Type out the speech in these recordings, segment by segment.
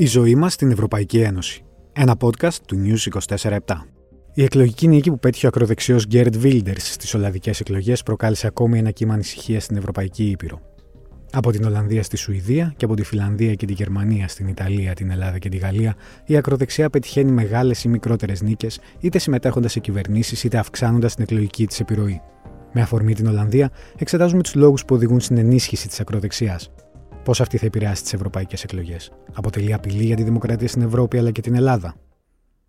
Η ζωή μας στην Ευρωπαϊκή Ένωση. Ένα podcast του News 24-7. Η εκλογική νίκη που πέτυχε ο ακροδεξιός Γκέρντ Βίλντερς στις Ολλανδικές εκλογές προκάλεσε ακόμη ένα κύμα ανησυχίας στην Ευρωπαϊκή Ήπειρο. Από την Ολλανδία στη Σουηδία και από τη Φιλανδία και τη Γερμανία στην Ιταλία, την Ελλάδα και τη Γαλλία, η ακροδεξιά πετυχαίνει μεγάλες ή μικρότερες νίκες, είτε συμμετέχοντας σε κυβερνήσεις είτε αυξάνοντας την εκλογική της επιρροή. Με αφορμή την Ολλανδία, εξετάζουμε τους λόγους που οδηγούν στην ενίσχυση της ακροδεξιάς. Πώς αυτή θα επηρεάσει τις ευρωπαϊκές εκλογές. Αποτελεί απειλή για τη δημοκρατία στην Ευρώπη αλλά και την Ελλάδα.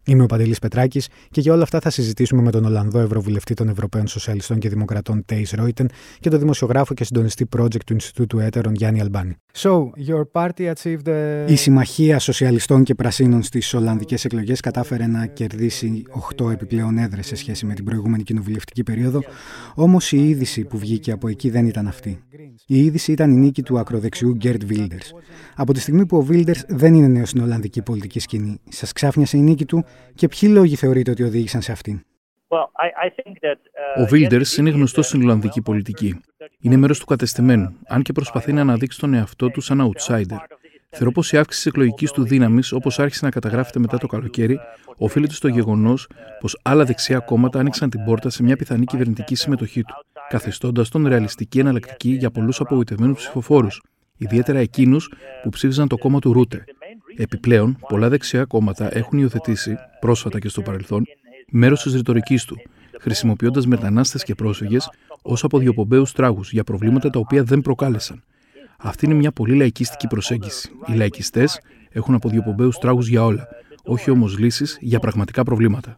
Είμαι ο Παντελής Πετράκης και για όλα αυτά θα συζητήσουμε με τον Ολλανδό Ευρωβουλευτή των Ευρωπαίων Σοσιαλιστών και Δημοκρατών Τέις Ρόιτεν και τον δημοσιογράφο και συντονιστή project του Ινστιτούτου Έτερων Γιάννη Αλμπάνη. So, your party achieved a... Η Συμμαχία Σοσιαλιστών και Πρασίνων στις Ολλανδικές εκλογές κατάφερε να κερδίσει 8 επιπλέον έδρες σε σχέση με την προηγούμενη κοινοβουλευτική περίοδο, όμως η είδηση που βγήκε από εκεί δεν ήταν αυτή. Η είδηση ήταν η νίκη του ακροδεξιού Γκέρτ Βίλντερς. Από τη στιγμή που ο Βίλντερς δεν είναι νέος στην Ολλανδική πολιτική σκηνή, σας ξάφνιασε η νίκη του και ποιοι λόγοι θεωρείτε ότι οδήγησαν σε αυτήν; Ο Βίλντερ είναι γνωστός στην Ολλανδική πολιτική. Είναι μέρος του κατεστημένου, αν και προσπαθεί να αναδείξει τον εαυτό του σαν outsider. Θεωρώ πως η αύξηση της εκλογικής του δύναμης, όπως άρχισε να καταγράφεται μετά το καλοκαίρι, οφείλεται στο γεγονός πως άλλα δεξιά κόμματα άνοιξαν την πόρτα σε μια πιθανή κυβερνητική συμμετοχή του, καθιστώντας τον ρεαλιστική εναλλακτική για πολλούς απογοητευμένους ψηφοφόρους, ιδιαίτερα εκείνους που ψήφιζαν το κόμμα του Ρούτε. Επιπλέον, πολλά δεξιά κόμματα έχουν υιοθετήσει, πρόσφατα και στο παρελθόν, μέρο τη ρητορικής του, χρησιμοποιώντας μετανάστες και πρόσφυγες ως αποδιοπομπαίου τράγους για προβλήματα τα οποία δεν προκάλεσαν. Αυτή είναι μια πολύ λαϊκιστική προσέγγιση. Οι λαϊκιστές έχουν αποδιοπομπαίου τράγους για όλα, όχι όμως λύσεις για πραγματικά προβλήματα.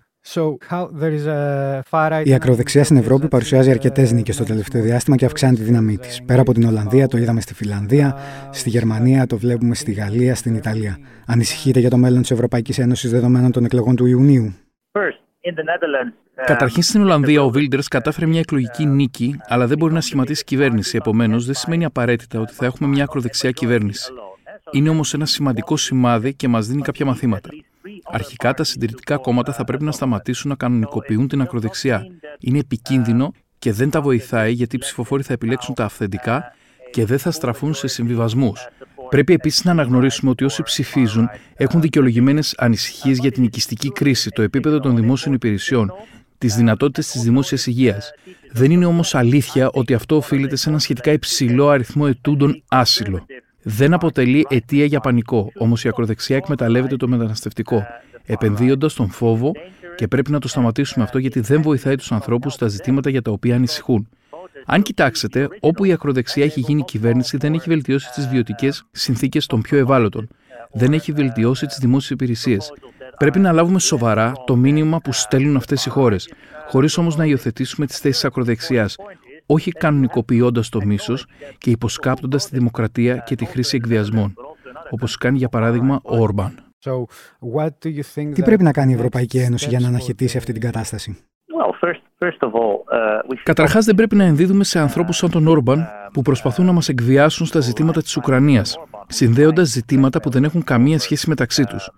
Η ακροδεξιά στην Ευρώπη παρουσιάζει αρκετές νίκες το τελευταίο διάστημα και αυξάνει τη δύναμή της. Πέρα από την Ολλανδία, το είδαμε στη Φιλανδία, στη Γερμανία, το βλέπουμε στη Γαλλία, στην Ιταλία. Ανησυχείτε για το μέλλον της Ευρωπαϊκής Ένωσης δεδομένων των εκλογών του Ιουνίου; Uh, Καταρχήν στην Ολλανδία ο Βίλντερς κατάφερε μια εκλογική νίκη, αλλά δεν μπορεί να σχηματίσει κυβέρνηση. Επομένως, δεν σημαίνει απαραίτητα ότι θα έχουμε μια ακροδεξιά κυβέρνηση. Είναι όμως ένα σημαντικό σημάδι και μας δίνει κάποια μαθήματα. Αρχικά, τα συντηρητικά κόμματα θα πρέπει να σταματήσουν να κανονικοποιούν την ακροδεξιά. Είναι επικίνδυνο και δεν τα βοηθάει γιατί οι ψηφοφόροι θα επιλέξουν τα αυθεντικά και δεν θα στραφούν σε συμβιβασμούς. Πρέπει επίσης να αναγνωρίσουμε ότι όσοι ψηφίζουν έχουν δικαιολογημένες ανησυχίες για την οικιστική κρίση, το επίπεδο των δημόσιων υπηρεσιών, τις δυνατότητες της δημόσιας υγείας. Δεν είναι όμως αλήθεια ότι αυτό οφείλεται σε ένα σχετικά υψηλό αριθμό ετούντων άσυλο. Δεν αποτελεί αιτία για πανικό, όμως η ακροδεξιά εκμεταλλεύεται το μεταναστευτικό, επενδύοντας τον φόβο και πρέπει να το σταματήσουμε αυτό γιατί δεν βοηθάει τους ανθρώπους στα ζητήματα για τα οποία ανησυχούν. Αν κοιτάξετε, όπου η ακροδεξιά έχει γίνει κυβέρνηση, δεν έχει βελτιώσει τις βιωτικές συνθήκες των πιο ευάλωτων. Δεν έχει βελτιώσει τις δημόσιες υπηρεσίες. Πρέπει να λάβουμε σοβαρά το μήνυμα που στέλνουν αυτές οι χώρες, χωρίς όμως να υιοθετήσουμε τις θέσεις ακροδεξιάς, όχι κανονικοποιώντας το μίσος και υποσκάπτοντας τη δημοκρατία και τη χρήση εκβιασμών, όπως κάνει για παράδειγμα ο Όρμπαν. Τι πρέπει να κάνει η Ευρωπαϊκή Ένωση για να αναχαιτήσει αυτή την κατάσταση; Uh, Καταρχάς, δεν πρέπει να ενδίδουμε σε ανθρώπους σαν τον Όρμπαν που προσπαθούν να μας εκβιάσουν στα ζητήματα της Ουκρανίας, συνδέοντας ζητήματα που δεν έχουν καμία σχέση μεταξύ τους.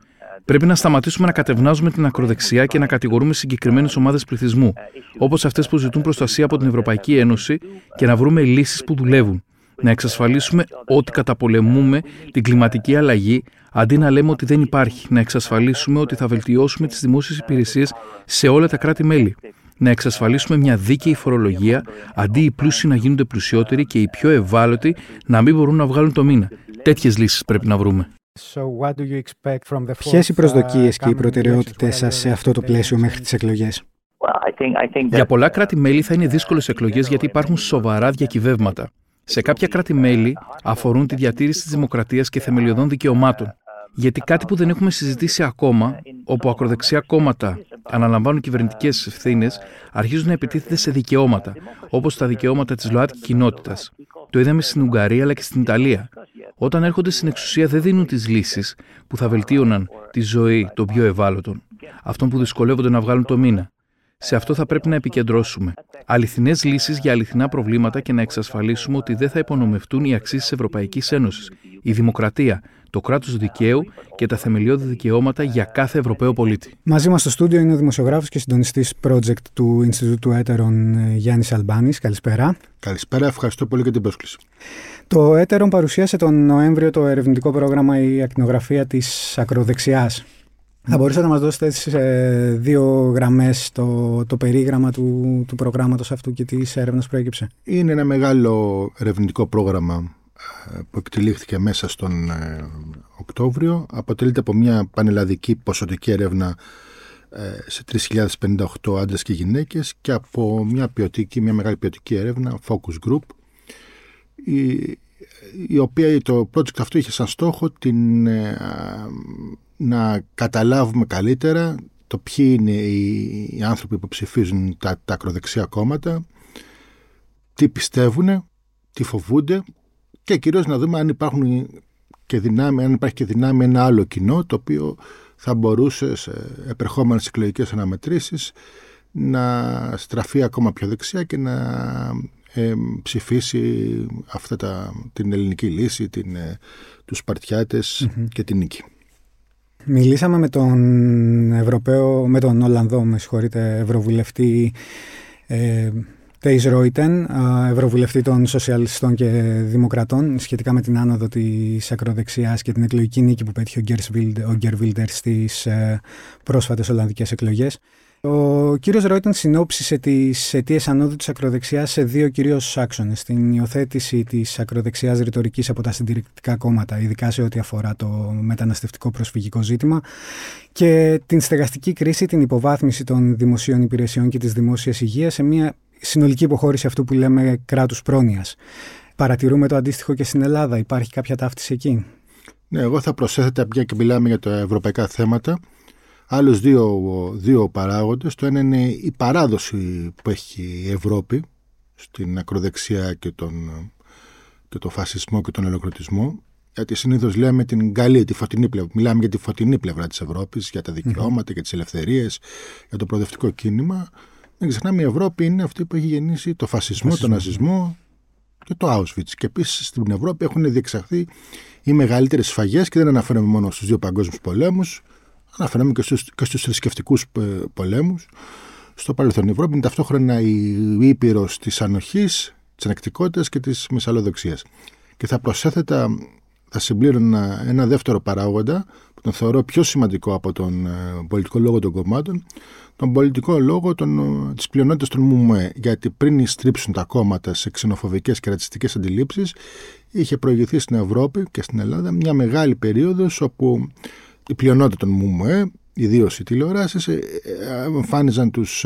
Πρέπει να σταματήσουμε να κατευνάζουμε την ακροδεξιά και να κατηγορούμε συγκεκριμένες ομάδες πληθυσμού, όπως αυτές που ζητούν προστασία από την Ευρωπαϊκή Ένωση, και να βρούμε λύσεις που δουλεύουν. Να εξασφαλίσουμε ότι καταπολεμούμε την κλιματική αλλαγή, αντί να λέμε ότι δεν υπάρχει. Να εξασφαλίσουμε ότι θα βελτιώσουμε τις δημόσιες υπηρεσίες σε όλα τα κράτη-μέλη. Να εξασφαλίσουμε μια δίκαιη φορολογία, αντί οι πλούσιοι να γίνονται πλουσιότεροι και οι πιο ευάλωτοι να μην μπορούν να βγάλουν το μήνα. Τέτοιες λύσεις πρέπει να βρούμε. Ποιες οι προσδοκίες και οι προτεραιότητες σας σε αυτό το πλαίσιο μέχρι τις εκλογές; Για πολλά κράτη-μέλη θα είναι δύσκολες εκλογές γιατί υπάρχουν σοβαρά διακυβεύματα. Σε κάποια κράτη-μέλη αφορούν τη διατήρηση της δημοκρατίας και θεμελιωδών δικαιωμάτων. Γιατί κάτι που δεν έχουμε συζητήσει ακόμα, όπου ακροδεξιά κόμματα αναλαμβάνουν κυβερνητικές ευθύνες, αρχίζουν να επιτίθεται σε δικαιώματα, όπως τα δικαιώματα της ΛΟΑΤΚΙ κοινότητας. Το είδαμε στην Ουγγαρία αλλά και στην Ιταλία. Όταν έρχονται στην εξουσία, δεν δίνουν τις λύσεις που θα βελτίωναν τη ζωή των πιο ευάλωτων, αυτών που δυσκολεύονται να βγάλουν το μήνα. Σε αυτό θα πρέπει να επικεντρώσουμε. Αληθινές λύσεις για αληθινά προβλήματα και να εξασφαλίσουμε ότι δεν θα υπονομευτούν οι αξίες της Ευρωπαϊκής Ένωσης, η δημοκρατία, το κράτος δικαίου και τα θεμελιώδη δικαιώματα για κάθε Ευρωπαίο πολίτη. Μαζί μας στο στούντιο είναι ο δημοσιογράφος και συντονιστής project του Ινστιτούτου Έτερων Γιάννης Αλμπάνης. Καλησπέρα. Καλησπέρα, ευχαριστώ πολύ για την πρόσκληση. Το Έτερον παρουσίασε τον Νοέμβριο το ερευνητικό πρόγραμμα «Η ακτινογραφία της ακροδεξιάς». Θα μπορούσατε να μας δώσετε σε δύο γραμμές το, το περίγραμμα του, του προγράμματος αυτού και της έρευνας που προέκυψε; Είναι ένα μεγάλο ερευνητικό πρόγραμμα ε, που εκτελήχθηκε μέσα στον ε, Οκτώβριο. Αποτελείται από μια πανελλαδική ποσοτική έρευνα ε, σε 3.058 άντρες και γυναίκες και από μια ποιοτική, μια μεγάλη ποιοτική έρευνα, focus group, η, η οποία το project αυτό είχε σαν στόχο την, να καταλάβουμε καλύτερα το ποιοι είναι οι, άνθρωποι που ψηφίζουν τα, τα ακροδεξιά κόμματα, τι πιστεύουν, τι φοβούνται και κυρίως να δούμε αν υπάρχουν και δυνάμει, αν υπάρχει και δυνάμει ένα άλλο κοινό το οποίο θα μπορούσε σε επερχόμενες εκλογικές αναμετρήσεις να στραφεί ακόμα πιο δεξιά και να ε, ψηφίσει αυτά τα, την ελληνική λύση, την, ε, τους σπαρτιατες και την νίκη. Μιλήσαμε με τον Ευρωπαίο, με τον Ολλανδό, με συγχωρείτε, Ευρωβουλευτή ε, Τέις Ρόιτεν, Ευρωβουλευτή των Σοσιαλιστών και Δημοκρατών, σχετικά με την άνοδο της ακροδεξιάς και την εκλογική νίκη που πέτυχε ο Γκέρ Βίλτερ στις ε, πρόσφατες Ολλανδικές εκλογές. Ο κύριος Ρόιτεν συνόψισε τις αιτίες ανόδου της ακροδεξιάς σε δύο κυρίως άξονες. Την υιοθέτηση της ακροδεξιάς ρητορικής από τα συντηρητικά κόμματα, ειδικά σε ό,τι αφορά το μεταναστευτικό προσφυγικό ζήτημα, και την στεγαστική κρίση, την υποβάθμιση των δημοσίων υπηρεσιών και της δημόσιας υγείας σε μια συνολική υποχώρηση αυτού που λέμε κράτους πρόνοιας. Παρατηρούμε το αντίστοιχο και στην Ελλάδα. Υπάρχει κάποια ταύτιση εκεί; Ναι, εγώ θα προσέθετα, πια και μιλάμε για τα ευρωπαϊκά θέματα, άλλους δύο, δύο παράγοντες. Το ένα είναι η παράδοση που έχει η Ευρώπη στην ακροδεξιά και τον, και τον φασισμό και τον ελοκροτισμό. Γιατί συνήθως λέμε την καλή, τη φωτεινή πλευρά. Μιλάμε για τη φωτεινή πλευρά της Ευρώπης, για τα δικαιώματα, για τις ελευθερίες, για το προοδευτικό κίνημα. Δεν ξεχνάμε, η Ευρώπη είναι αυτή που έχει γεννήσει το φασισμό, φασισμό. τον ναζισμό και το Auschwitz. Και επίσης στην Ευρώπη έχουν διεξαχθεί οι μεγαλύτερες σφαγές και δεν αναφέρομαι μόνο στους δύο παγκόσμιους πολέμους, Αναφέραμε και στους, και στους θρησκευτικούς ε, πολέμους. Στο παρελθόν η Ευρώπη είναι ταυτόχρονα η ήπειρος της ανοχής, της ανεκτικότητας και της μυσαλλοδοξίας. Και θα προσέθετα, θα συμπλήρωνα ένα δεύτερο παράγοντα που τον θεωρώ πιο σημαντικό από τον ε, πολιτικό λόγο των κομμάτων, τον πολιτικό λόγο των, ε, της πλειονότητας των ΜΟΜΕ. Γιατί πριν στρίψουν τα κόμματα σε ξενοφοβικές και ρατσιστικές αντιλήψεις, είχε προηγηθεί στην Ευρώπη και στην Ελλάδα μια μεγάλη περίοδος όπου η πλειονότητα των ΜΟΜΕ, ιδίως οι τηλεοράσεις, ε, ε, εμφάνιζαν τους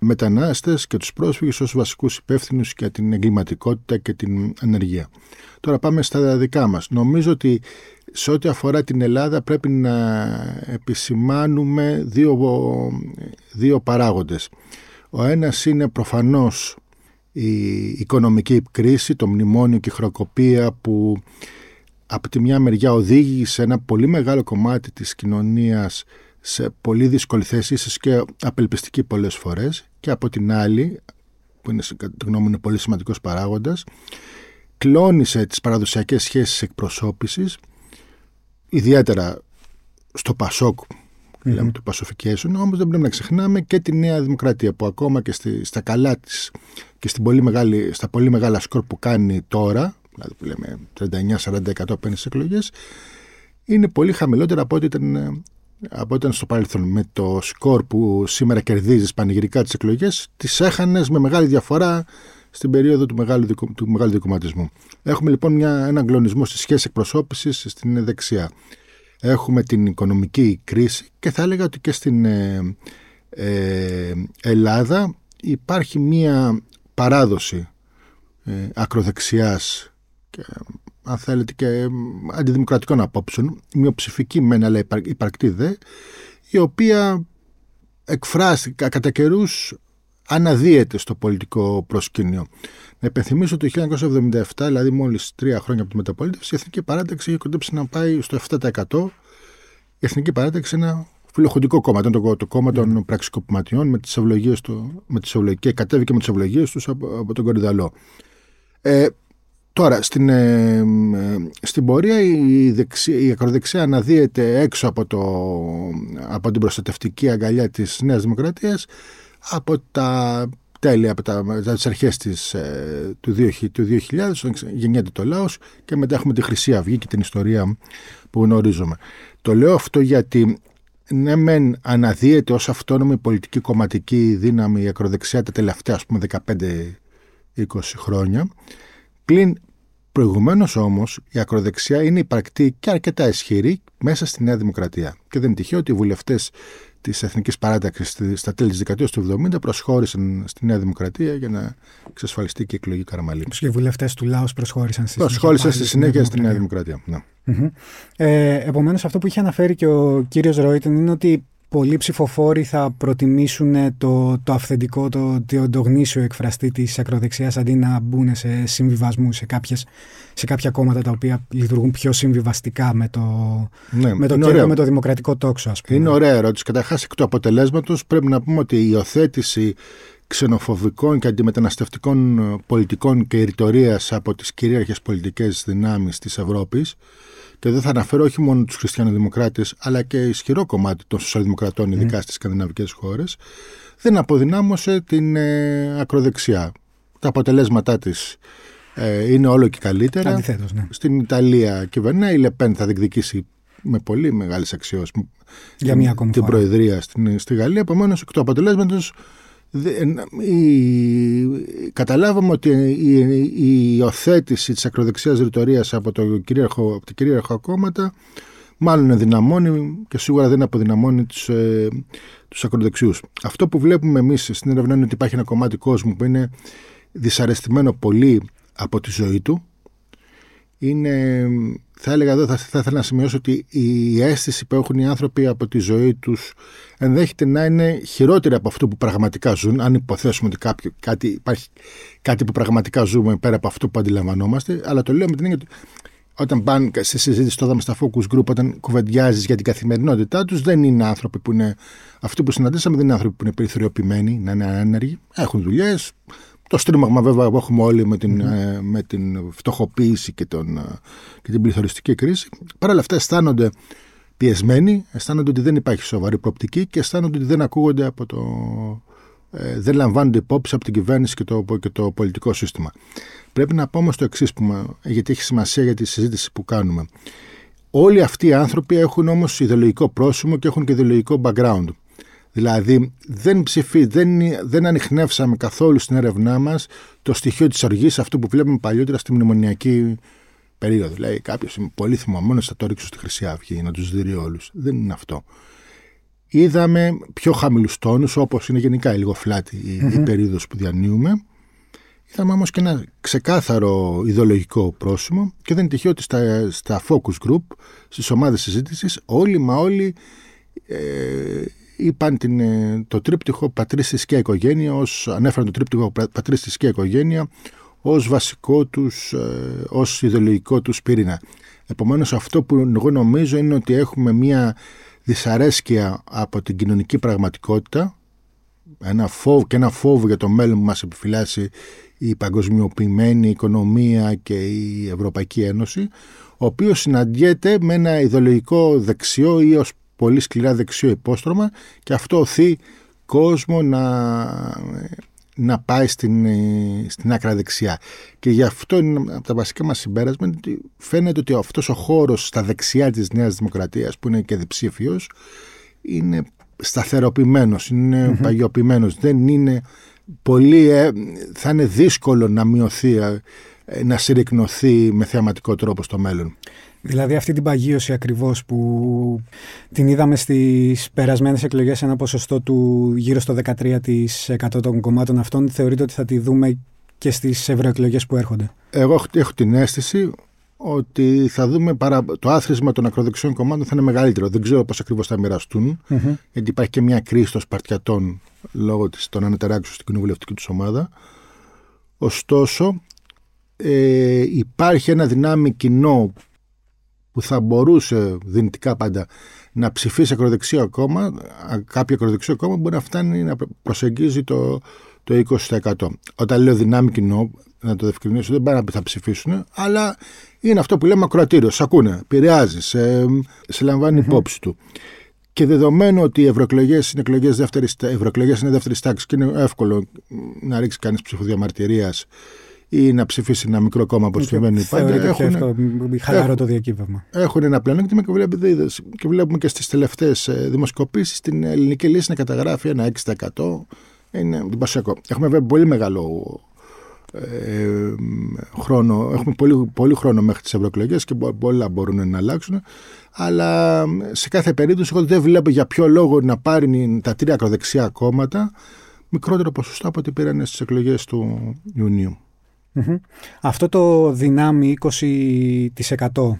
ε, μετανάστες και τους πρόσφυγες ως βασικούς υπεύθυνους για την εγκληματικότητα και την ανεργία. Τώρα πάμε στα δικά μας. Νομίζω ότι σε ό,τι αφορά την Ελλάδα πρέπει να επισημάνουμε δύο, δύο παράγοντες. Ο ένας είναι προφανώς η οικονομική κρίση, το μνημόνιο και η χροκοπία που από τη μια μεριά οδήγησε ένα πολύ μεγάλο κομμάτι της κοινωνίας σε πολύ δύσκολη θέση, ίσως και απελπιστική πολλές φορές και από την άλλη, που είναι κατά τη γνώμη είναι πολύ σημαντικός παράγοντας, κλώνησε τις παραδοσιακές σχέσεις εκπροσώπησης, ιδιαίτερα στο Πασόκ, mm-hmm. λέμε το Pacification, όμως δεν πρέπει να ξεχνάμε και τη Νέα Δημοκρατία που ακόμα και στη, στα καλά της και στην πολύ μεγάλη, στα πολύ μεγάλα σκορ που κάνει τώρα, δηλαδή που λέμε 39-40% απέναντι στις εκλογές, είναι πολύ χαμηλότερα από ό,τι ήταν, από ό,τι ήταν στο παρελθόν. Με το σκορ που σήμερα κερδίζεις πανηγυρικά τις εκλογές, τις έχανες με μεγάλη διαφορά στην περίοδο του μεγάλου, του μεγάλου δικοματισμού. Έχουμε λοιπόν μια, έναν κλονισμό στη σχέση εκπροσώπησης στην δεξιά. Έχουμε την οικονομική κρίση και θα έλεγα ότι και στην ε, ε, Ελλάδα υπάρχει μια παράδοση ε, ακροδεξιάς και αν θέλετε και αντιδημοκρατικών απόψεων, μειοψηφική μεν αλλά υπαρκτή δε, η οποία εκφράστηκε κατά καιρούς αναδύεται στο πολιτικό προσκήνιο. Να υπενθυμίσω ότι το 1977, δηλαδή μόλις τρία χρόνια από τη μεταπολίτευση, η Εθνική Παράταξη είχε κοντέψει να πάει στο 7%. Η Εθνική Παράταξη είναι ένα φιλοχοντικό κόμμα. Ήταν το, το κόμμα των πραξικοπηματιών με τις ευλογίες του, με τις ευλογίες, κατέβηκε με τις ευλογίες τους από, από τον Κορυδαλό. Ε, Τώρα, στην, ε, ε, στην πορεία η, δεξί, η ακροδεξιά αναδύεται έξω από, το, από την προστατευτική αγκαλιά της Νέας Δημοκρατίας από τα τέλη από τα, τις αρχές της, ε, του, 2000, του 2000 γεννιέται το λαός και μετά έχουμε τη Χρυσή Αυγή και την ιστορία που γνωρίζουμε. Το λέω αυτό γιατί ναι μεν αναδύεται ως αυτόνομη πολιτική κομματική δύναμη η ακροδεξιά τα τελευταία ας πούμε 15-20 χρόνια πλην προηγουμένως όμως η ακροδεξιά είναι υπαρκτή και αρκετά ισχυρή μέσα στη Νέα Δημοκρατία και δεν είναι τυχαίο ότι οι βουλευτές της Εθνικής Παράταξης στα τέλη της δεκαετίας του 70 προσχώρησαν στη Νέα Δημοκρατία για να εξασφαλιστεί και η εκλογή Καραμαλή. Και οι βουλευτές του Λάου προσχώρησαν στη Προσχώρησαν στη συνέχεια στη Νέα Δημοκρατία. Ναι. Ε, Επομένως, αυτό που είχε αναφέρει και ο κύριος Ρόιτεν είναι ότι πολλοί ψηφοφόροι θα προτιμήσουν το, το αυθεντικό, το, το, το γνήσιο εκφραστή της ακροδεξιάς αντί να μπουν σε συμβιβασμούς σε, σε κάποια κόμματα τα οποία λειτουργούν πιο συμβιβαστικά με το, ναι, με το με το δημοκρατικό τόξο, ας πούμε. Είναι ωραία ερώτηση. Καταρχάς, εκ του αποτελέσματος πρέπει να πούμε ότι η υιοθέτηση ξενοφοβικών και αντιμεταναστευτικών πολιτικών και ρητορίας από τις κυρίαρχες πολιτικές δυνάμεις της Ευρώπης και δεν θα αναφέρω όχι μόνο τους χριστιανοδημοκράτες, αλλά και ισχυρό κομμάτι των σοσιαλδημοκρατών, ειδικά mm. στις σκανδιναβικές χώρες, δεν αποδυνάμωσε την ε, ακροδεξιά. Τα αποτελέσματά της ε, είναι όλο και καλύτερα. Αντιθέτως, ναι. Στην Ιταλία κυβερνάει, η Λεπέν θα διεκδικήσει με πολύ μεγάλες αξιώσεις την Προεδρία στην, στη Γαλλία. Επομένως, εκ του αποτελέσματος καταλάβαμε ότι η υιοθέτηση της ακροδεξιάς ρητορίας από, το κυρίαρχο, από τα κυρίαρχα κόμματα μάλλον ενδυναμώνει και σίγουρα δεν αποδυναμώνει τους, ε, τους ακροδεξιούς. Αυτό που βλέπουμε εμείς στην έρευνα είναι ότι υπάρχει ένα κομμάτι κόσμου που είναι δυσαρεστημένο πολύ από τη ζωή του είναι, θα έλεγα εδώ, θα, θα ήθελα να σημειώσω ότι η αίσθηση που έχουν οι άνθρωποι από τη ζωή τους ενδέχεται να είναι χειρότερη από αυτό που πραγματικά ζουν, αν υποθέσουμε ότι κάποιο, κάτι, υπάρχει κάτι που πραγματικά ζούμε πέρα από αυτό που αντιλαμβανόμαστε, αλλά το λέω με την έννοια ότι όταν πάνε σε συζήτηση τώρα με στα focus group, όταν κουβεντιάζεις για την καθημερινότητά τους, δεν είναι άνθρωποι που είναι. Αυτοί που συναντήσαμε δεν είναι άνθρωποι που είναι περιθωριοποιημένοι, να είναι άνεργοι, έχουν δουλειές, το στρίμαγμα βέβαια που έχουμε όλοι με την, mm-hmm. με την φτωχοποίηση και, τον, ε, και την πληθωριστική κρίση. Παρ' όλα αυτά αισθάνονται πιεσμένοι, αισθάνονται ότι δεν υπάρχει σοβαρή προοπτική και αισθάνονται ότι δεν ακούγονται από το. Ε, δεν λαμβάνονται υπόψη από την κυβέρνηση και το, και το πολιτικό σύστημα. Πρέπει να πω όμως το εξής, γιατί έχει σημασία για τη συζήτηση που κάνουμε. Όλοι αυτοί οι άνθρωποι έχουν όμως ιδεολογικό πρόσημο και έχουν και ιδεολογικό background. Δηλαδή δεν ψηφί, δεν, δεν ανοιχνεύσαμε καθόλου στην έρευνά μας το στοιχείο της οργής, αυτό που βλέπουμε παλιότερα στη μνημονιακή περίοδο. Δηλαδή κάποιος είναι πολύ θυμωμένος, θα το ρίξω στη Χρυσή Αυγή να τους δει όλους. Δεν είναι αυτό. Είδαμε πιο χαμηλούς τόνους, όπως είναι γενικά η λίγο φλάτη η, mm-hmm. η περίοδος που διανύουμε. Είδαμε όμως και ένα ξεκάθαρο ιδεολογικό πρόσημο και δεν είναι τυχαίο ότι στα, στα focus group, στις ομάδες συζήτησης, όλοι μα όλοι ε, είπαν την, ε, το τρίπτυχο πατρίς θρησκεία οικογένεια ως, ανέφεραν το τρίπτυχο πατρίς θρησκεία οικογένεια ως βασικό τους, ε, ως ιδεολογικό τους πυρήνα. Επομένως αυτό που εγώ νομίζω είναι ότι έχουμε μια δυσαρέσκεια από την κοινωνική πραγματικότητα ένα φόβο και ένα φόβο για το μέλλον που μας επιφυλάσσει η παγκοσμιοποιημένη οικονομία και η Ευρωπαϊκή Ένωση ο οποίος συναντιέται με ένα ιδεολογικό δεξιό ή ως πολύ σκληρά δεξιό υπόστρωμα και αυτό οθεί κόσμο να, να πάει στην, στην άκρα δεξιά. Και γι' αυτό είναι από τα βασικά μας συμπέρασμα ότι φαίνεται ότι αυτός ο χώρος στα δεξιά της Νέας Δημοκρατίας που είναι και διψήφιος είναι σταθεροποιημένος, είναι mm-hmm. παγιοποιημένος, δεν είναι πολύ, ε, θα είναι δύσκολο να μειωθεί, ε, να συρρυκνωθεί με θεαματικό τρόπο στο μέλλον. Δηλαδή αυτή την παγίωση ακριβώς που την είδαμε στις περασμένες εκλογές σε ένα ποσοστό του γύρω στο 13% των κομμάτων αυτών θεωρείτε ότι θα τη δούμε και στις ευρωεκλογές που έρχονται. Εγώ έχω την αίσθηση ότι θα δούμε παρα... το άθροισμα των ακροδεξιών κομμάτων θα είναι μεγαλύτερο. Δεν ξέρω πώς ακριβώς θα μοιραστούν, mm-hmm. γιατί υπάρχει και μια κρίση των Σπαρτιατών λόγω της, των ανατεράξεων στην κοινοβουλευτική τους ομάδα. Ωστόσο, ε, υπάρχει ένα δυνάμει κοινό που θα μπορούσε δυνητικά πάντα να ψηφίσει ακροδεξιό κόμμα, κάποιο ακροδεξιό κόμμα μπορεί να φτάνει να προσεγγίζει το, το 20%. Όταν λέω δυνάμει κοινό, να το διευκρινίσω, δεν πάει να πει θα ψηφίσουν, αλλά είναι αυτό που λέμε ακροατήριο. Σε ακούνε, επηρεάζει, σε, σε λαμβάνει υπόψη του. Και δεδομένου ότι οι ευρωεκλογές είναι εκλογές δεύτερης είναι δεύτερης τάξης και είναι εύκολο να ρίξει κανείς ψηφοδιαμαρτυρίας ή να ψηφίσει ένα μικρό κόμμα όπω συμβαίνει πάντα. Έχουν, χαλαρό το διακύβευμα. Έχουν ένα πλεονέκτημα και, βλέπουμε, και βλέπουμε και στις τελευταίες δημοσκοπήσεις την ελληνική λύση να καταγράφει ένα 6%. Είναι εντυπωσιακό. Έχουμε βέβαια πολύ μεγάλο ε, χρόνο, έχουμε πολύ, πολύ χρόνο μέχρι τις ευρωεκλογές και πολλά μπορούν να αλλάξουν αλλά σε κάθε περίπτωση εγώ δεν βλέπω για ποιο λόγο να πάρει τα τρία ακροδεξιά κόμματα μικρότερο ποσοστό από ό,τι πήραν στις εκλογές του Ιουνίου. Αυτό το δυνάμει 20%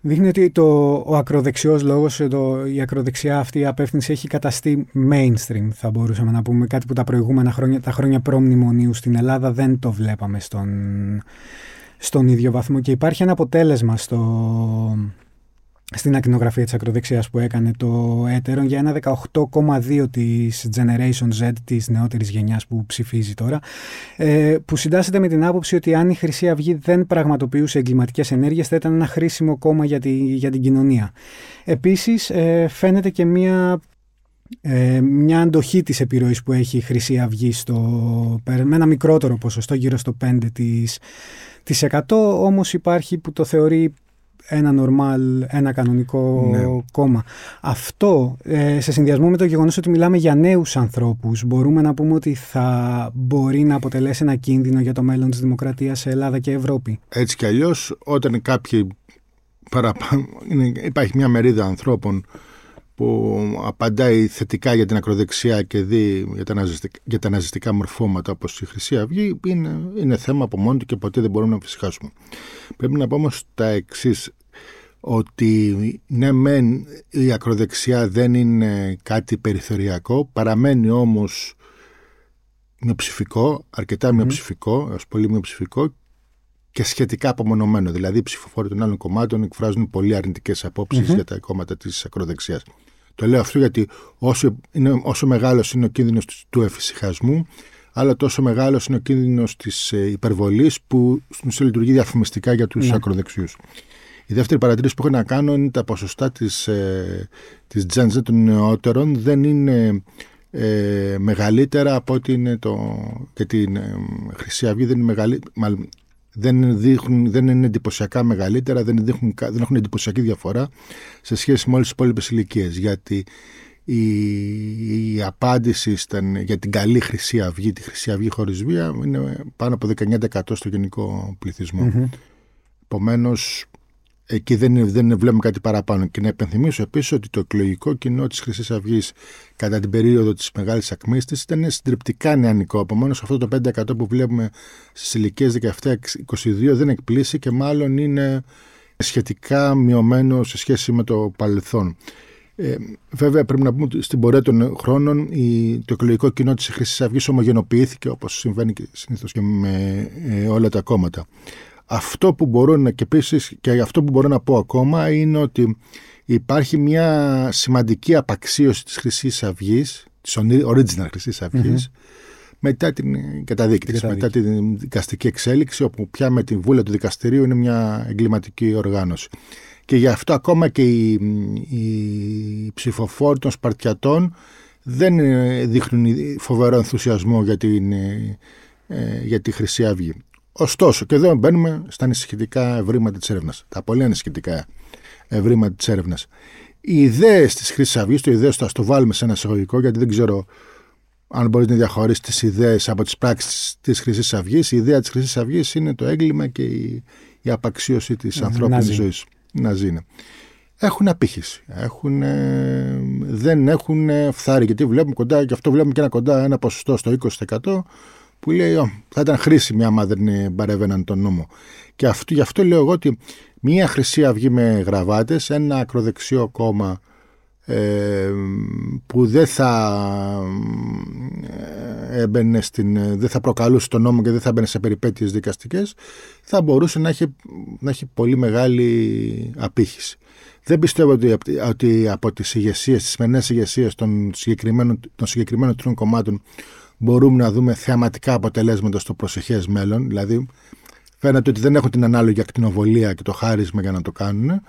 δείχνει ότι το, ο ακροδεξιός λόγος, το, η ακροδεξιά αυτή η απεύθυνση έχει καταστεί mainstream θα μπορούσαμε να πούμε κάτι που τα προηγούμενα χρόνια, τα χρόνια προμνημονίου στην Ελλάδα δεν το βλέπαμε στον, στον ίδιο βαθμό. Και υπάρχει ένα αποτέλεσμα στο, στην ακτινογραφία της ακροδεξιάς που έκανε το έτερο για ένα 18,2 της Generation Z της νεότερης γενιάς που ψηφίζει τώρα ε, που συντάσσεται με την άποψη ότι αν η Χρυσή Αυγή δεν πραγματοποιούσε εγκληματικές ενέργειες θα ήταν ένα χρήσιμο κόμμα για, τη, για την κοινωνία. Επίσης ε, φαίνεται και μια ε, μια αντοχή της επιρροής που έχει η Χρυσή Αυγή στο, με ένα μικρότερο ποσοστό γύρω στο 5% της 100 όμως υπάρχει που το θεωρεί ένα νορμάλ, ένα κανονικό ναι. κόμμα. Αυτό ε, σε συνδυασμό με το γεγονός ότι μιλάμε για νέους ανθρώπους μπορούμε να πούμε ότι θα μπορεί να αποτελέσει ένα κίνδυνο για το μέλλον της δημοκρατίας σε Ελλάδα και Ευρώπη. Έτσι κι αλλιώς όταν κάποιοι παραπάνω, υπάρχει μια μερίδα ανθρώπων που απαντάει θετικά για την ακροδεξιά και δει για τα, ναζιστικά, για τα ναζιστικά μορφώματα όπως η Χρυσή Αυγή είναι, είναι θέμα από μόνο του και ποτέ δεν μπορούμε να φυσικάσουμε. Πρέπει να πω όμως τα εξής ότι ναι μεν η ακροδεξιά δεν είναι κάτι περιθωριακό παραμένει όμως μειοψηφικό, αρκετά mm. μειοψηφικό, έως πολύ μειοψηφικό και σχετικά απομονωμένο. Δηλαδή οι ψηφοφόροι των άλλων κομμάτων εκφράζουν πολύ αρνητικές για τα κόμματα της ακροδεξιάς. Το λέω αυτό γιατί όσο, είναι, όσο μεγάλος είναι ο κίνδυνος του εφησυχασμού, αλλά τόσο μεγάλος είναι ο κίνδυνος της ε, υπερβολής που στην ουσία λειτουργεί διαφημιστικά για τους ναι. ακροδεξιούς. Η δεύτερη παρατήρηση που έχω να κάνω είναι τα ποσοστά της, ε, της Gen Z των νεότερων δεν είναι ε, μεγαλύτερα από ότι είναι το... και την ε, Χρυσή Αυγή δεν είναι μεγαλύτερα, δεν, δείχνουν, δεν είναι εντυπωσιακά μεγαλύτερα, δεν, δείχνουν, δεν έχουν εντυπωσιακή διαφορά σε σχέση με όλες τις υπόλοιπες ηλικίες. Γιατί η, η απάντηση ήταν για την καλή Χρυσή Αυγή, τη Χρυσή Αυγή χωρίς βία, είναι πάνω από 19% στο γενικό πληθυσμό. Mm-hmm. Επομένως, εκεί δεν, δεν βλέπουμε κάτι παραπάνω. Και να επενθυμίσω επίσης ότι το εκλογικό κοινό της Χρυσής Αυγής κατά την περίοδο της μεγάλης ακμή τη ήταν συντριπτικά νεανικό. Επομένως, αυτό το 5% που βλέπουμε στις ηλικίες 17-22 δεν εκπλήσει και μάλλον είναι σχετικά μειωμένο σε σχέση με το παρελθόν. Ε, βέβαια, πρέπει να πούμε ότι στην πορεία των χρόνων η, το εκλογικό κοινό της Χρυσής Αυγής ομογενοποιήθηκε όπως συμβαίνει συνήθως και με ε, όλα τα κόμματα. Αυτό που μπορώ να, και επίσης, και αυτό που μπορώ να πω ακόμα είναι ότι υπάρχει μια σημαντική απαξίωση της χρυσής αυγής, της original χρυσής μετά την καταδίκη της, μετά την δικαστική εξέλιξη, όπου πια με την βούλα του δικαστηρίου είναι μια εγκληματική οργάνωση. Και γι' αυτό ακόμα και οι, οι ψηφοφόροι των Σπαρτιατών δεν δείχνουν φοβερό ενθουσιασμό για, την, ε, για τη Χρυσή Αυγή. Ωστόσο, και εδώ μπαίνουμε στα ανησυχητικά ευρήματα της έρευνας. Τα πολύ ανησυχητικά ευρήματα της έρευνας. Οι ιδέες της Χρυσή Αυγής, το ιδέες θα το βάλουμε σε ένα εισαγωγικό, γιατί δεν ξέρω αν μπορείς να διαχωρίσεις τις ιδέες από τις πράξεις της Χρυσή Αυγής. Η ιδέα της Χρυσή Αυγής είναι το έγκλημα και η, η απαξίωση της ανθρώπινης ζωής. Να ζει. Έχουν απήχηση. Έχουν, δεν έχουν φθάρει. Γιατί βλέπουμε κοντά, και αυτό βλέπουμε και ένα κοντά ένα ποσοστό στο 20% που λέει θα ήταν χρήσιμη άμα δεν παρέβαιναν τον νόμο. Και αυτό, γι' αυτό λέω εγώ ότι μία Χρυσή Αυγή με γραβάτες, ένα ακροδεξιό κόμμα ε, που δεν θα ε, έμπαινε στην, δεν θα προκαλούσε τον νόμο και δεν θα έμπαινε σε περιπέτειες δικαστικές θα μπορούσε να έχει, να έχει πολύ μεγάλη απήχηση. Δεν πιστεύω ότι, ότι από τις ηγεσίες, τις σημερινές ηγεσίες των συγκεκριμένων, των συγκεκριμένων τριών κομμάτων μπορούμε να δούμε θεαματικά αποτελέσματα στο προσεχές μέλλον. Δηλαδή, φαίνεται ότι δεν έχουν την ανάλογη ακτινοβολία και το χάρισμα για να το κάνουν.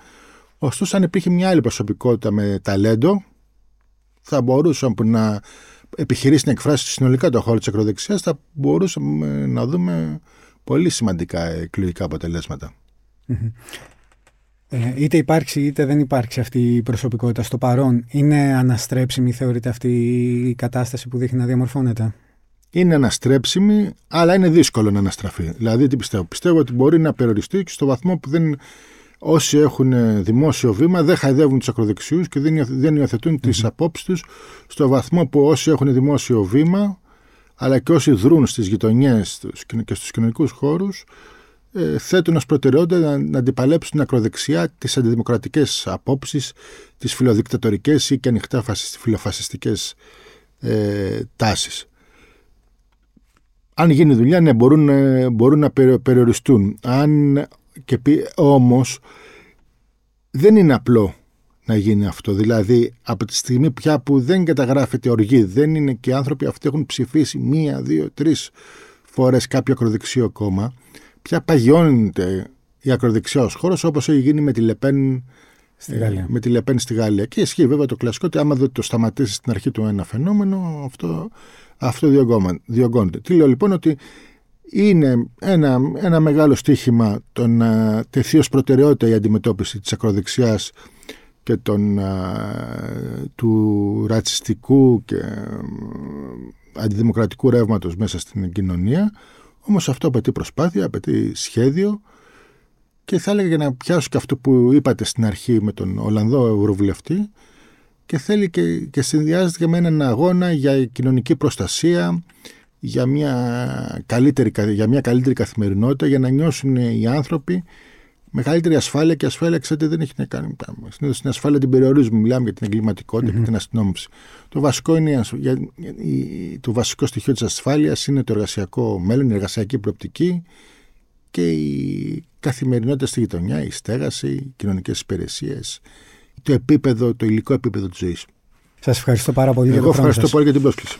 Ωστόσο, αν υπήρχε μια άλλη προσωπικότητα με ταλέντο, θα μπορούσαμε να επιχειρήσει να εκφράσει συνολικά το χώρο της ακροδεξιάς, θα μπορούσαμε να δούμε πολύ σημαντικά εκλογικά ε, είτε υπάρξει είτε δεν υπάρξει αυτή η προσωπικότητα στο παρόν, είναι αναστρέψιμη, θεωρείται αυτή η κατάσταση που δείχνει να διαμορφώνεται; Είναι αναστρέψιμη, αλλά είναι δύσκολο να αναστραφεί. Δηλαδή, τι πιστεύω; Πιστεύω ότι μπορεί να περιοριστεί και στο βαθμό που δεν, όσοι έχουν δημόσιο βήμα δεν χαϊδεύουν τους ακροδεξιούς και δεν, δεν υιοθετούν mm-hmm. τι απόψεις τους στο βαθμό που όσοι έχουν δημόσιο βήμα, αλλά και όσοι δρούν στις γειτονιές και στους κοινωνικούς χώρους, ε, θέτουν ως προτεραιότητα να, να αντιπαλέψουν την ακροδεξιά τις αντιδημοκρατικές απόψεις, τις φιλοδικτατορικές ή και ανοιχτά φιλοφασιστικές ε, τάσεις. Αν γίνει δουλειά, ναι, μπορούν, ε, μπορούν να περιοριστούν. Αν και όμως δεν είναι απλό να γίνει αυτό. Δηλαδή, από τη στιγμή πια που δεν καταγράφεται οργή, δεν είναι και οι άνθρωποι αυτοί έχουν ψηφίσει μία, δύο, τρεις φορές κάποιο ακροδεξίο κόμμα, πια παγιώνεται η ακροδεξιά ω χώρος όπως έχει γίνει με τη Λεπέν στη ε, Γαλλία. με τη Λεπέν στη Γαλλία. Και ισχύει βέβαια το κλασικό ότι άμα δεν το σταματήσει στην αρχή του ένα φαινόμενο, αυτό, αυτό διωγγώνεται. Τι λέω λοιπόν ότι είναι ένα, ένα μεγάλο στίχημα το να τεθεί ως προτεραιότητα η αντιμετώπιση της ακροδεξιάς και τον, του ρατσιστικού και αντιδημοκρατικού ρεύματος μέσα στην κοινωνία όμως αυτό απαιτεί προσπάθεια, απαιτεί σχέδιο και θα έλεγα για να πιάσω και αυτό που είπατε στην αρχή με τον Ολλανδό Ευρωβουλευτή και θέλει και, και συνδυάζεται με έναν αγώνα για κοινωνική προστασία, για μια, καλύτερη, για μια καλύτερη καθημερινότητα, για να νιώσουν οι άνθρωποι μεγαλύτερη ασφάλεια και ασφάλεια, ξέρετε, δεν έχει να κάνει. Συνήθως την ασφάλεια την περιορίζουμε. Μιλάμε για την εγκληματικότητα mm-hmm. και την αστυνόμευση. Το βασικό, είναι, το βασικό στοιχείο της ασφάλειας είναι το εργασιακό μέλλον, η εργασιακή προοπτική και η καθημερινότητα στη γειτονιά, η στέγαση, οι κοινωνικές υπηρεσίες, το επίπεδο, το υλικό επίπεδο της ζωής. Σας ευχαριστώ πάρα πολύ Εγώ για το ευχαριστώ πολύ για την πρόσκληση.